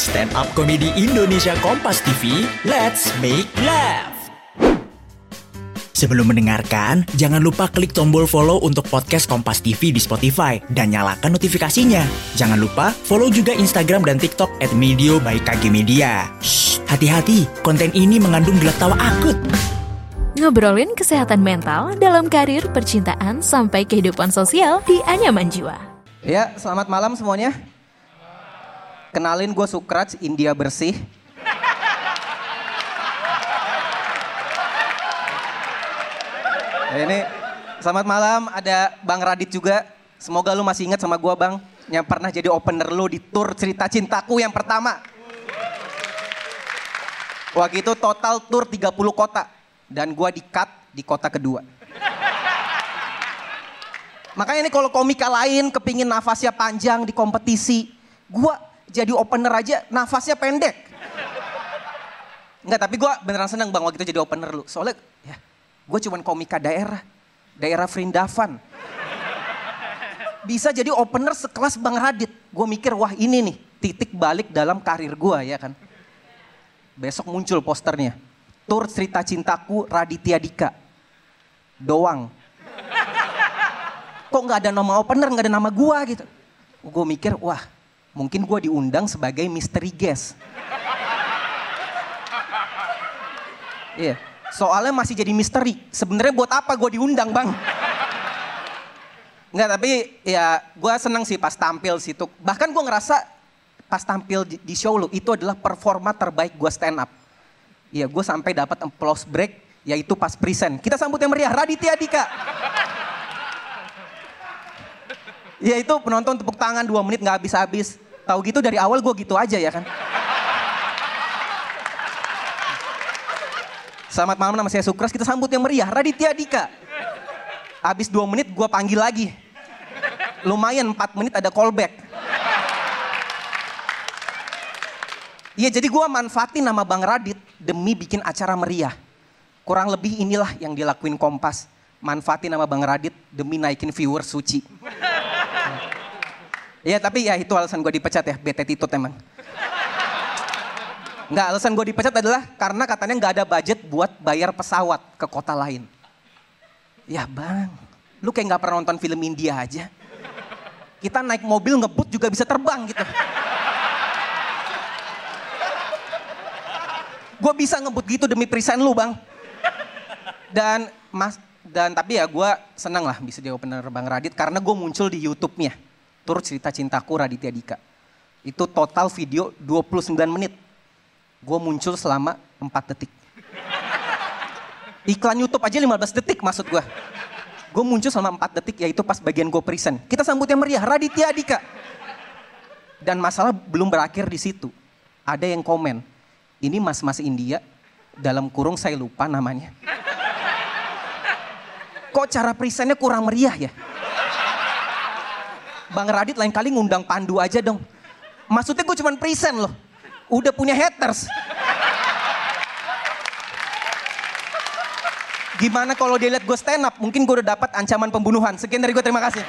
Stand Up Comedy Indonesia Kompas TV, let's make laugh. Sebelum mendengarkan, jangan lupa klik tombol follow untuk podcast Kompas TV di Spotify dan nyalakan notifikasinya. Jangan lupa follow juga Instagram dan TikTok at Medio by KG Media. Shh, hati-hati, konten ini mengandung gelak tawa akut. Ngobrolin kesehatan mental dalam karir, percintaan, sampai kehidupan sosial di Anyaman Jiwa. Ya, selamat malam semuanya. Kenalin gue Sukraj, India Bersih. Ini selamat malam, ada Bang Radit juga. Semoga lu masih ingat sama gue Bang. Yang pernah jadi opener lu di tour cerita cintaku yang pertama. Waktu itu total tour 30 kota. Dan gue di cut di kota kedua. Makanya ini kalau komika lain kepingin nafasnya panjang di kompetisi. Gue jadi opener aja nafasnya pendek. Enggak, tapi gue beneran seneng bang waktu itu jadi opener lu. Soalnya ya, gue cuman komika daerah. Daerah Frindavan. Bisa jadi opener sekelas Bang Radit. Gue mikir, wah ini nih titik balik dalam karir gue ya kan. Besok muncul posternya. Tur cerita cintaku Raditya Dika. Doang. Kok nggak ada nama opener, nggak ada nama gue gitu. Gue mikir, wah mungkin gue diundang sebagai mystery guest. Iya, soalnya masih jadi misteri. Sebenarnya buat apa gue diundang bang? Enggak, tapi ya gue seneng sih pas tampil situ. Bahkan gue ngerasa pas tampil di, di show lu itu adalah performa terbaik gue stand up. Iya, gue sampai dapat applause break yaitu pas present. Kita sambut yang meriah, Raditya Dika. Ya itu penonton tepuk tangan dua menit nggak habis-habis. Tahu gitu dari awal gue gitu aja ya kan. Selamat malam nama saya Sukras, kita sambut yang meriah, Raditya Dika. Habis dua menit gue panggil lagi. Lumayan empat menit ada callback. Iya jadi gue manfaatin nama Bang Radit demi bikin acara meriah. Kurang lebih inilah yang dilakuin Kompas. Manfaatin nama Bang Radit demi naikin viewer suci. Iya tapi ya itu alasan gue dipecat ya, bete titut emang. Enggak, alasan gue dipecat adalah karena katanya nggak ada budget buat bayar pesawat ke kota lain. Ya bang, lu kayak nggak pernah nonton film India aja. Kita naik mobil ngebut juga bisa terbang gitu. Gue bisa ngebut gitu demi present lu bang. Dan mas dan tapi ya gue senang lah bisa jadi opener Bang Radit karena gue muncul di YouTube-nya. Tur cerita cintaku Raditya Dika. Itu total video 29 menit. Gue muncul selama 4 detik. Iklan YouTube aja 15 detik maksud gue. Gue muncul selama 4 detik yaitu pas bagian gue present. Kita sambut yang meriah, Raditya Dika. Dan masalah belum berakhir di situ. Ada yang komen, ini mas-mas India dalam kurung saya lupa namanya. Kok cara presentnya kurang meriah ya? Bang Radit lain kali ngundang Pandu aja dong. Maksudnya gue cuman present loh. Udah punya haters. Gimana kalau dia lihat gue stand up? Mungkin gue udah dapat ancaman pembunuhan. Sekian dari gue, terima kasih.